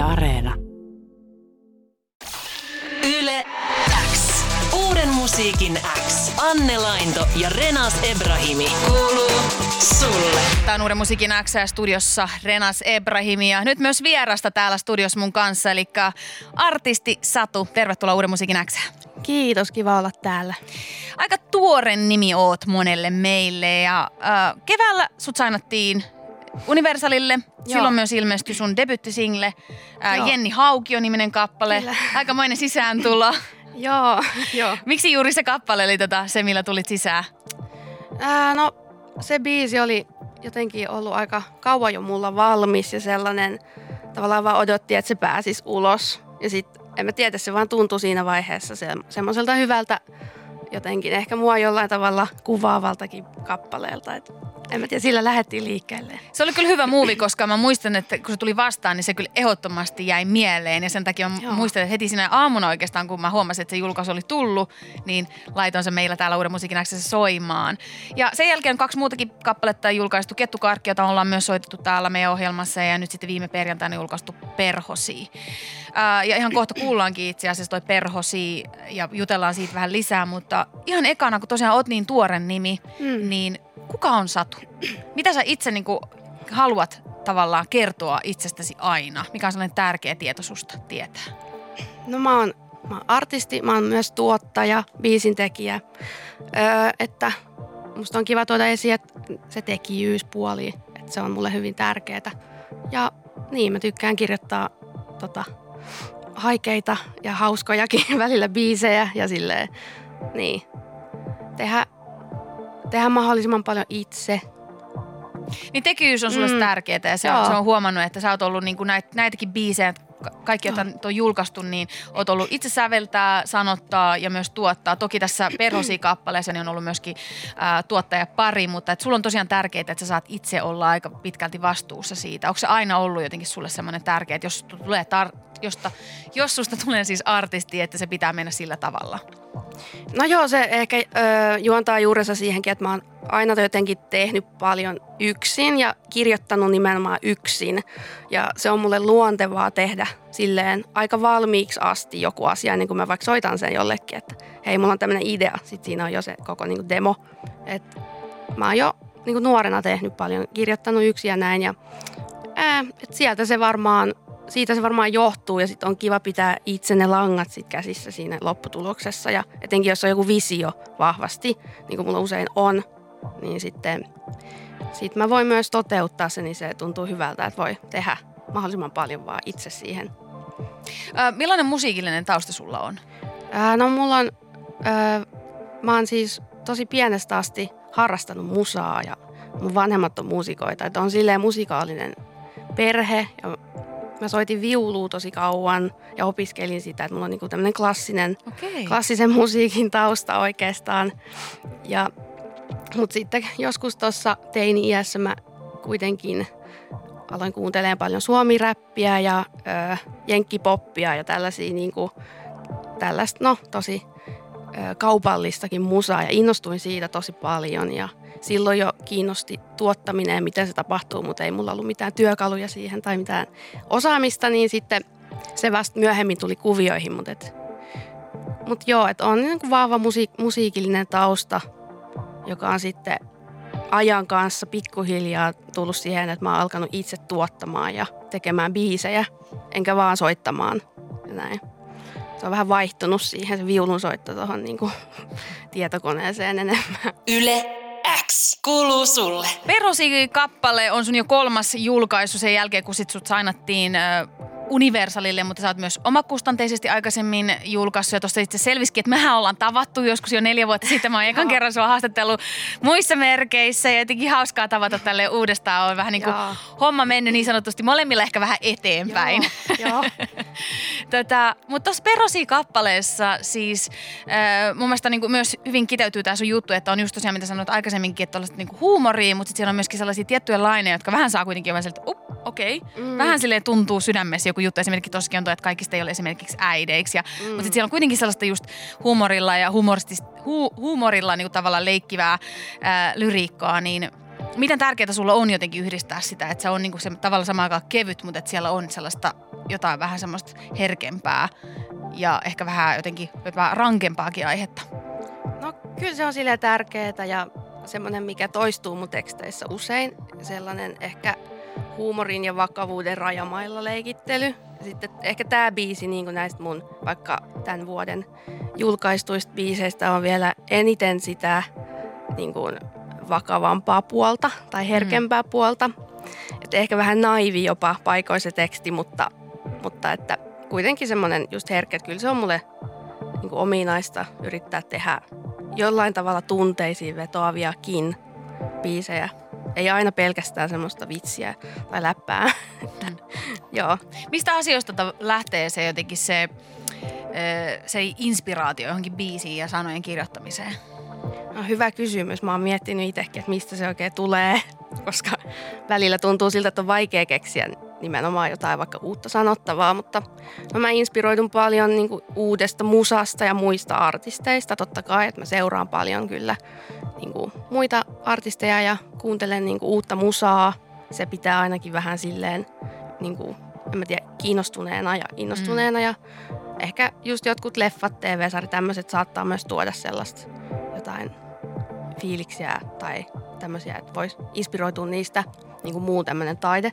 Yle Areena. Yle X. Uuden musiikin X. Anne Lainto ja Renas Ebrahimi. Kuuluu sulle. Tämä on Uuden musiikin X studiossa Renas Ebrahimi ja nyt myös vierasta täällä studiossa mun kanssa, eli artisti Satu. Tervetuloa Uuden musiikin X. Kiitos, kiva olla täällä. Aika tuore nimi oot monelle meille ja äh, keväällä sut sainattiin Universalille. Joo. Silloin myös ilmestyi sun debyttisingle äh. Jenni Haukio-niminen kappale. Kyllä. Aikamoinen sisääntulo. Joo, joo. Miksi juuri se kappale oli tota, se, millä tulit sisään? Ää, no, se biisi oli jotenkin ollut aika kauan jo mulla valmis ja sellainen tavallaan vaan odotti, että se pääsisi ulos. Ja sitten en mä tiedä, se vaan tuntui siinä vaiheessa se, semmoiselta hyvältä jotenkin ehkä mua jollain tavalla kuvaavaltakin kappaleelta. Et en mä tiedä, sillä lähdettiin liikkeelle. Se oli kyllä hyvä muuvi, koska mä muistan, että kun se tuli vastaan, niin se kyllä ehdottomasti jäi mieleen. Ja sen takia mä Joo. muistan, että heti siinä aamuna oikeastaan, kun mä huomasin, että se julkaisu oli tullut, niin laitoin se meillä täällä Uuden musiikin soimaan. Ja sen jälkeen on kaksi muutakin kappaletta julkaistu. Kettukarkki, jota ollaan myös soitettu täällä meidän ohjelmassa. Ja nyt sitten viime perjantaina julkaistu Perhosi. Ää, ja ihan kohta kuullaankin itse asiassa toi Perhosi ja jutellaan siitä vähän lisää. Mutta ihan ekana, kun tosiaan oot niin tuore nimi, Mm. niin kuka on Satu? Mitä sä itse niin kuin haluat tavallaan kertoa itsestäsi aina? Mikä on sellainen tärkeä tieto susta tietää? No mä oon, mä oon artisti, mä oon myös tuottaja, biisintekijä. Öö, että musta on kiva tuoda esiin, että se tekijyyspuoli, että se on mulle hyvin tärkeää. Ja niin, mä tykkään kirjoittaa tota, haikeita ja hauskojakin välillä biisejä ja silleen, niin, tehdä, tehdä mahdollisimman paljon itse. Niin tekyys on sulle mm. Tärkeää ja se on, Joo. se on huomannut, että sä oot ollut niin kuin näit, näitäkin biisejä, ka- kaikki, joita nyt on julkaistu, niin oot ollut itse säveltää, sanottaa ja myös tuottaa. Toki tässä Perhosi-kappaleessa niin on ollut myöskin ää, tuottaja pari, mutta et sulla on tosiaan tärkeää, että sä saat itse olla aika pitkälti vastuussa siitä. Onko se aina ollut jotenkin sulle semmoinen tärkeä, että jos, tulee tar- josta, jos susta tulee siis artisti, että se pitää mennä sillä tavalla? No joo, se ehkä ö, juontaa juurensa siihenkin, että mä oon aina jotenkin tehnyt paljon yksin ja kirjoittanut nimenomaan yksin. Ja se on mulle luontevaa tehdä silleen aika valmiiksi asti joku asia, niin kuin mä vaikka soitan sen jollekin, että hei, mulla on tämmöinen idea. Sitten siinä on jo se koko niin kuin demo. Et mä oon jo niin kuin nuorena tehnyt paljon, kirjoittanut yksin ja näin. Ja, ää, et sieltä se varmaan siitä se varmaan johtuu ja sitten on kiva pitää itse ne langat sit käsissä siinä lopputuloksessa. Ja etenkin jos on joku visio vahvasti, niin kuin mulla usein on, niin sitten sit mä voin myös toteuttaa sen, niin se tuntuu hyvältä, että voi tehdä mahdollisimman paljon vaan itse siihen. Ää, millainen musiikillinen tausta sulla on? Ää, no mulla on, ää, mä oon siis tosi pienestä asti harrastanut musaa ja mun vanhemmat on muusikoita. Että on silleen musikaalinen perhe ja mä soitin viulua tosi kauan ja opiskelin sitä, että mulla on niinku tämmöinen klassinen, Okei. klassisen musiikin tausta oikeastaan. Ja, mutta sitten joskus tuossa teini-iässä mä kuitenkin aloin kuuntelemaan paljon suomiräppiä ja ö, jenkkipoppia ja tällaisia niinku, tällaista, no tosi kaupallistakin musaa ja innostuin siitä tosi paljon ja silloin jo kiinnosti tuottaminen ja miten se tapahtuu, mutta ei mulla ollut mitään työkaluja siihen tai mitään osaamista, niin sitten se vasta myöhemmin tuli kuvioihin, mutta et, mut joo, että on niin kuin vahva musiik- musiikillinen tausta, joka on sitten ajan kanssa pikkuhiljaa tullut siihen, että mä oon alkanut itse tuottamaan ja tekemään biisejä, enkä vaan soittamaan ja näin. Se on vähän vaihtunut siihen se viulun soitto tuohon niin tietokoneeseen enemmän. Yle X. Kuuluu sulle. Perhosi-kappale on sun jo kolmas julkaisu sen jälkeen, kun sit sut sainattiin Universalille, mutta sä oot myös omakustanteisesti aikaisemmin julkaissut. Ja tuossa itse selvisikin, että mehän ollaan tavattu joskus jo neljä vuotta sitten. Mä oon ekan kerran sua haastattellut muissa merkeissä ja jotenkin hauskaa tavata tälle uudestaan. On vähän niin kuin homma mennyt niin sanotusti molemmilla ehkä vähän eteenpäin. Tätä, mutta tuossa Perosi-kappaleessa siis äh, mun mielestä niin kuin myös hyvin kiteytyy tämä sun juttu, että on just tosiaan mitä sanoit aikaisemminkin, että on niin huumoria, mutta sitten siellä on myöskin sellaisia tiettyjä laineja, jotka vähän saa kuitenkin vähän sieltä, up, okei. Okay. Mm. Vähän silleen tuntuu sydämessä joku juttu. Esimerkiksi tossakin on toi, että kaikista ei ole esimerkiksi äideiksi. Ja, mm. Mutta sitten siellä on kuitenkin sellaista just huumorilla ja hu, huumorilla niin tavallaan leikkivää ää, lyriikkaa, niin miten tärkeää sulla on jotenkin yhdistää sitä, että se on niin kuin se tavallaan samaan aikaan kevyt, mutta että siellä on sellaista jotain vähän semmoista herkempää ja ehkä vähän jotenkin jotain rankempaakin aihetta? No kyllä se on sille tärkeää ja semmoinen, mikä toistuu mun teksteissä usein. Sellainen ehkä huumorin ja vakavuuden rajamailla leikittely. Sitten ehkä tämä biisi niin kuin näistä mun vaikka tämän vuoden julkaistuista biiseistä on vielä eniten sitä niin kuin vakavampaa puolta tai herkempää mm. puolta. Että ehkä vähän naivi jopa paikoissa teksti, mutta, mutta että kuitenkin semmoinen just herkkä, että kyllä se on mulle niin kuin ominaista yrittää tehdä jollain tavalla tunteisiin vetoaviakin biisejä. Ei aina pelkästään semmoista vitsiä tai läppää. Mm. Joo. Mistä asioista lähtee se jotenkin se, se inspiraatio johonkin biisiin ja sanojen kirjoittamiseen? No, hyvä kysymys. Mä oon miettinyt itsekin, että mistä se oikein tulee, koska välillä tuntuu siltä, että on vaikea keksiä nimenomaan jotain vaikka uutta sanottavaa, mutta no mä inspiroidun paljon niin kuin uudesta musasta ja muista artisteista. Totta kai, että mä seuraan paljon kyllä niin kuin muita artisteja ja kuuntelen niin kuin uutta musaa. Se pitää ainakin vähän silleen, niin kuin, en mä tiedä, kiinnostuneena ja innostuneena. Mm. Ja ehkä just jotkut leffat, TV-sarjat, tämmöiset saattaa myös tuoda sellaista jotain fiiliksiä tai tämmöisiä, että voisi inspiroitua niistä niin kuin muu tämmöinen taide.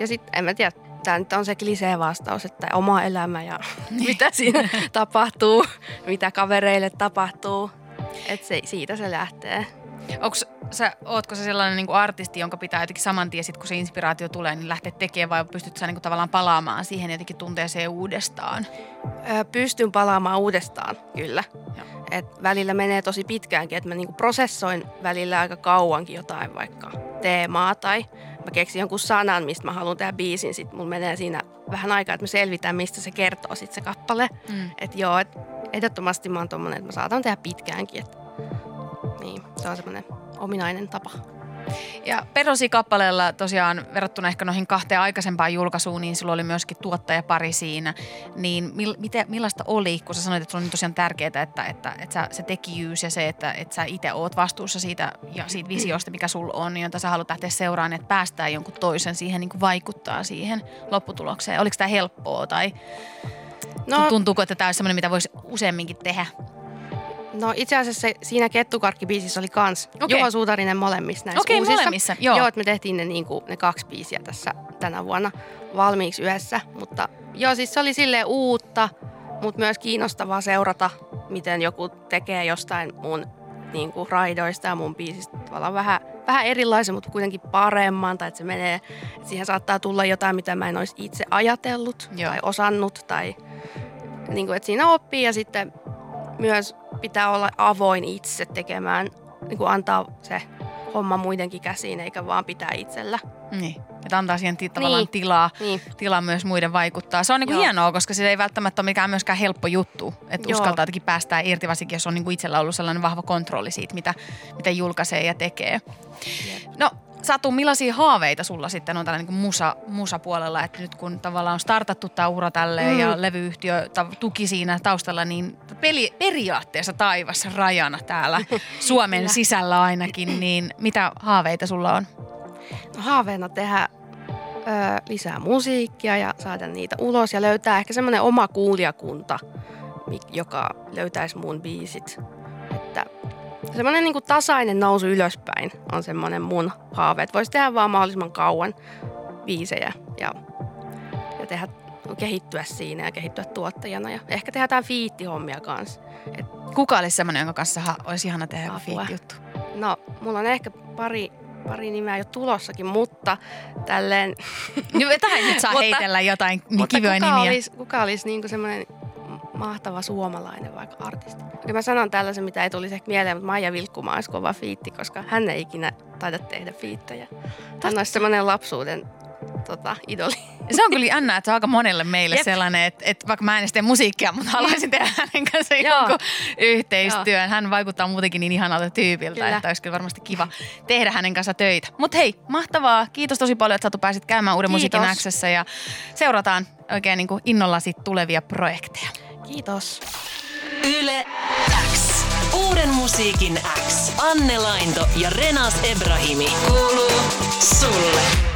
Ja sitten en mä tiedä, tämä nyt on se klisee vastaus, että oma elämä ja mitä siinä tapahtuu, mitä kavereille tapahtuu. Että se, siitä se lähtee. Onks sä, ootko sä sellainen niin artisti, jonka pitää jotenkin saman tien, sit, kun se inspiraatio tulee, niin lähteä tekemään vai pystyt sä niin kuin, tavallaan palaamaan siihen jotenkin tunteeseen uudestaan? Öö, pystyn palaamaan uudestaan, kyllä. Et välillä menee tosi pitkäänkin, että mä niin kuin prosessoin välillä aika kauankin jotain vaikka teemaa tai mä keksin jonkun sanan, mistä mä haluan tehdä biisin, sitten mulla menee siinä vähän aikaa, että mä selvitän, mistä se kertoo sitten se kappale. Mm. Että joo, et ehdottomasti mä oon tommonen, että mä saatan tehdä pitkäänkin. Et, niin, se on semmoinen ominainen tapa. Ja Perosi-kappaleella tosiaan verrattuna ehkä noihin kahteen aikaisempaan julkaisuun, niin sulla oli myöskin tuottajapari siinä. Niin mil, miten, millaista oli, kun sä sanoit, että sulla on niin tosiaan tärkeää, että, että, että sä, se tekijyys ja se, että, että sä itse oot vastuussa siitä, ja siitä visiosta, mikä sulla on, jota sä haluat lähteä seuraamaan, että päästään jonkun toisen siihen niin kuin vaikuttaa siihen lopputulokseen. Oliko tämä helppoa tai no, tuntuuko, että tämä olisi sellainen, mitä voisi useamminkin tehdä? No itse asiassa siinä Kettukarkki-biisissä oli kans okay. Juha Suutarinen molemmissa näissä okay, uusissa. molemmissa, joo. Joo, että me tehtiin ne, niin kuin, ne kaksi biisiä tässä tänä vuonna valmiiksi yhdessä. Mutta joo, siis se oli silleen uutta, mutta myös kiinnostavaa seurata, miten joku tekee jostain mun niin kuin raidoista ja mun biisistä tavallaan vähän, vähän erilaisen, mutta kuitenkin paremman. Tai että se menee, että siihen saattaa tulla jotain, mitä mä en olisi itse ajatellut Joo. tai osannut. Tai niin kuin, että siinä oppii ja sitten myös pitää olla avoin itse tekemään, niin kuin antaa se homma muidenkin käsiin, eikä vaan pitää itsellä. Niin, että antaa siihen t- tavallaan niin. tilaa, niin. tilaa myös muiden vaikuttaa. Se on niin hienoa, koska se ei välttämättä ole mikään myöskään helppo juttu, että Joo. uskaltaa jotenkin päästää irti, varsinkin jos on niin kuin itsellä ollut sellainen vahva kontrolli siitä, mitä, mitä julkaisee ja tekee. Jep. No Satu, millaisia haaveita sulla sitten on tällä niin musa, musapuolella, että nyt kun tavallaan on startattu tämä ura tälleen mm. ja levyyhtiö tuki siinä taustalla, niin peli, periaatteessa taivassa rajana täällä Suomen sisällä ainakin, niin mitä haaveita sulla on? No, haaveena tehdä ö, lisää musiikkia ja saada niitä ulos ja löytää ehkä semmoinen oma kuulijakunta, joka löytäisi mun biisit. Että semmoinen niin tasainen nousu ylöspäin on semmoinen mun haave, että voisi tehdä vaan mahdollisimman kauan biisejä ja, ja tehdä, kehittyä siinä ja kehittyä tuottajana ja ehkä tehdä jotain fiittihommia kanssa. Et, Kuka olisi semmoinen, jonka kanssa olisi ihana tehdä fiittijuttu? No, mulla on ehkä pari pari nimeä jo tulossakin, mutta tälleen... No, tähän nyt saa heitellä jotain kivoja kuka nimiä. Olisi, kuka olisi niin semmoinen mahtava suomalainen vaikka artisti. Ja mä sanon tällaisen, mitä ei tulisi ehkä mieleen, mutta Maija Vilkkumaa olisi kova fiitti, koska hän ei ikinä taida tehdä fiittejä. Hän olisi semmoinen lapsuuden tota, idoli. Se on kyllä jännä, että se on aika monelle meille Jep. sellainen, että, että vaikka mä en tee musiikkia, mutta haluaisin tehdä hänen kanssa jonkun yhteistyön. Hän vaikuttaa muutenkin niin ihanalta tyypiltä, kyllä. että olisi kyllä varmasti kiva tehdä hänen kanssa töitä. Mutta hei, mahtavaa. Kiitos tosi paljon, että Satu pääsit käymään Uuden Kiitos. musiikin Xssä ja seurataan oikein niin kuin innolla sit tulevia projekteja. Kiitos. Yle X. Uuden musiikin X. Anne Lainto ja Renas Ebrahimi. Kuuluu sulle.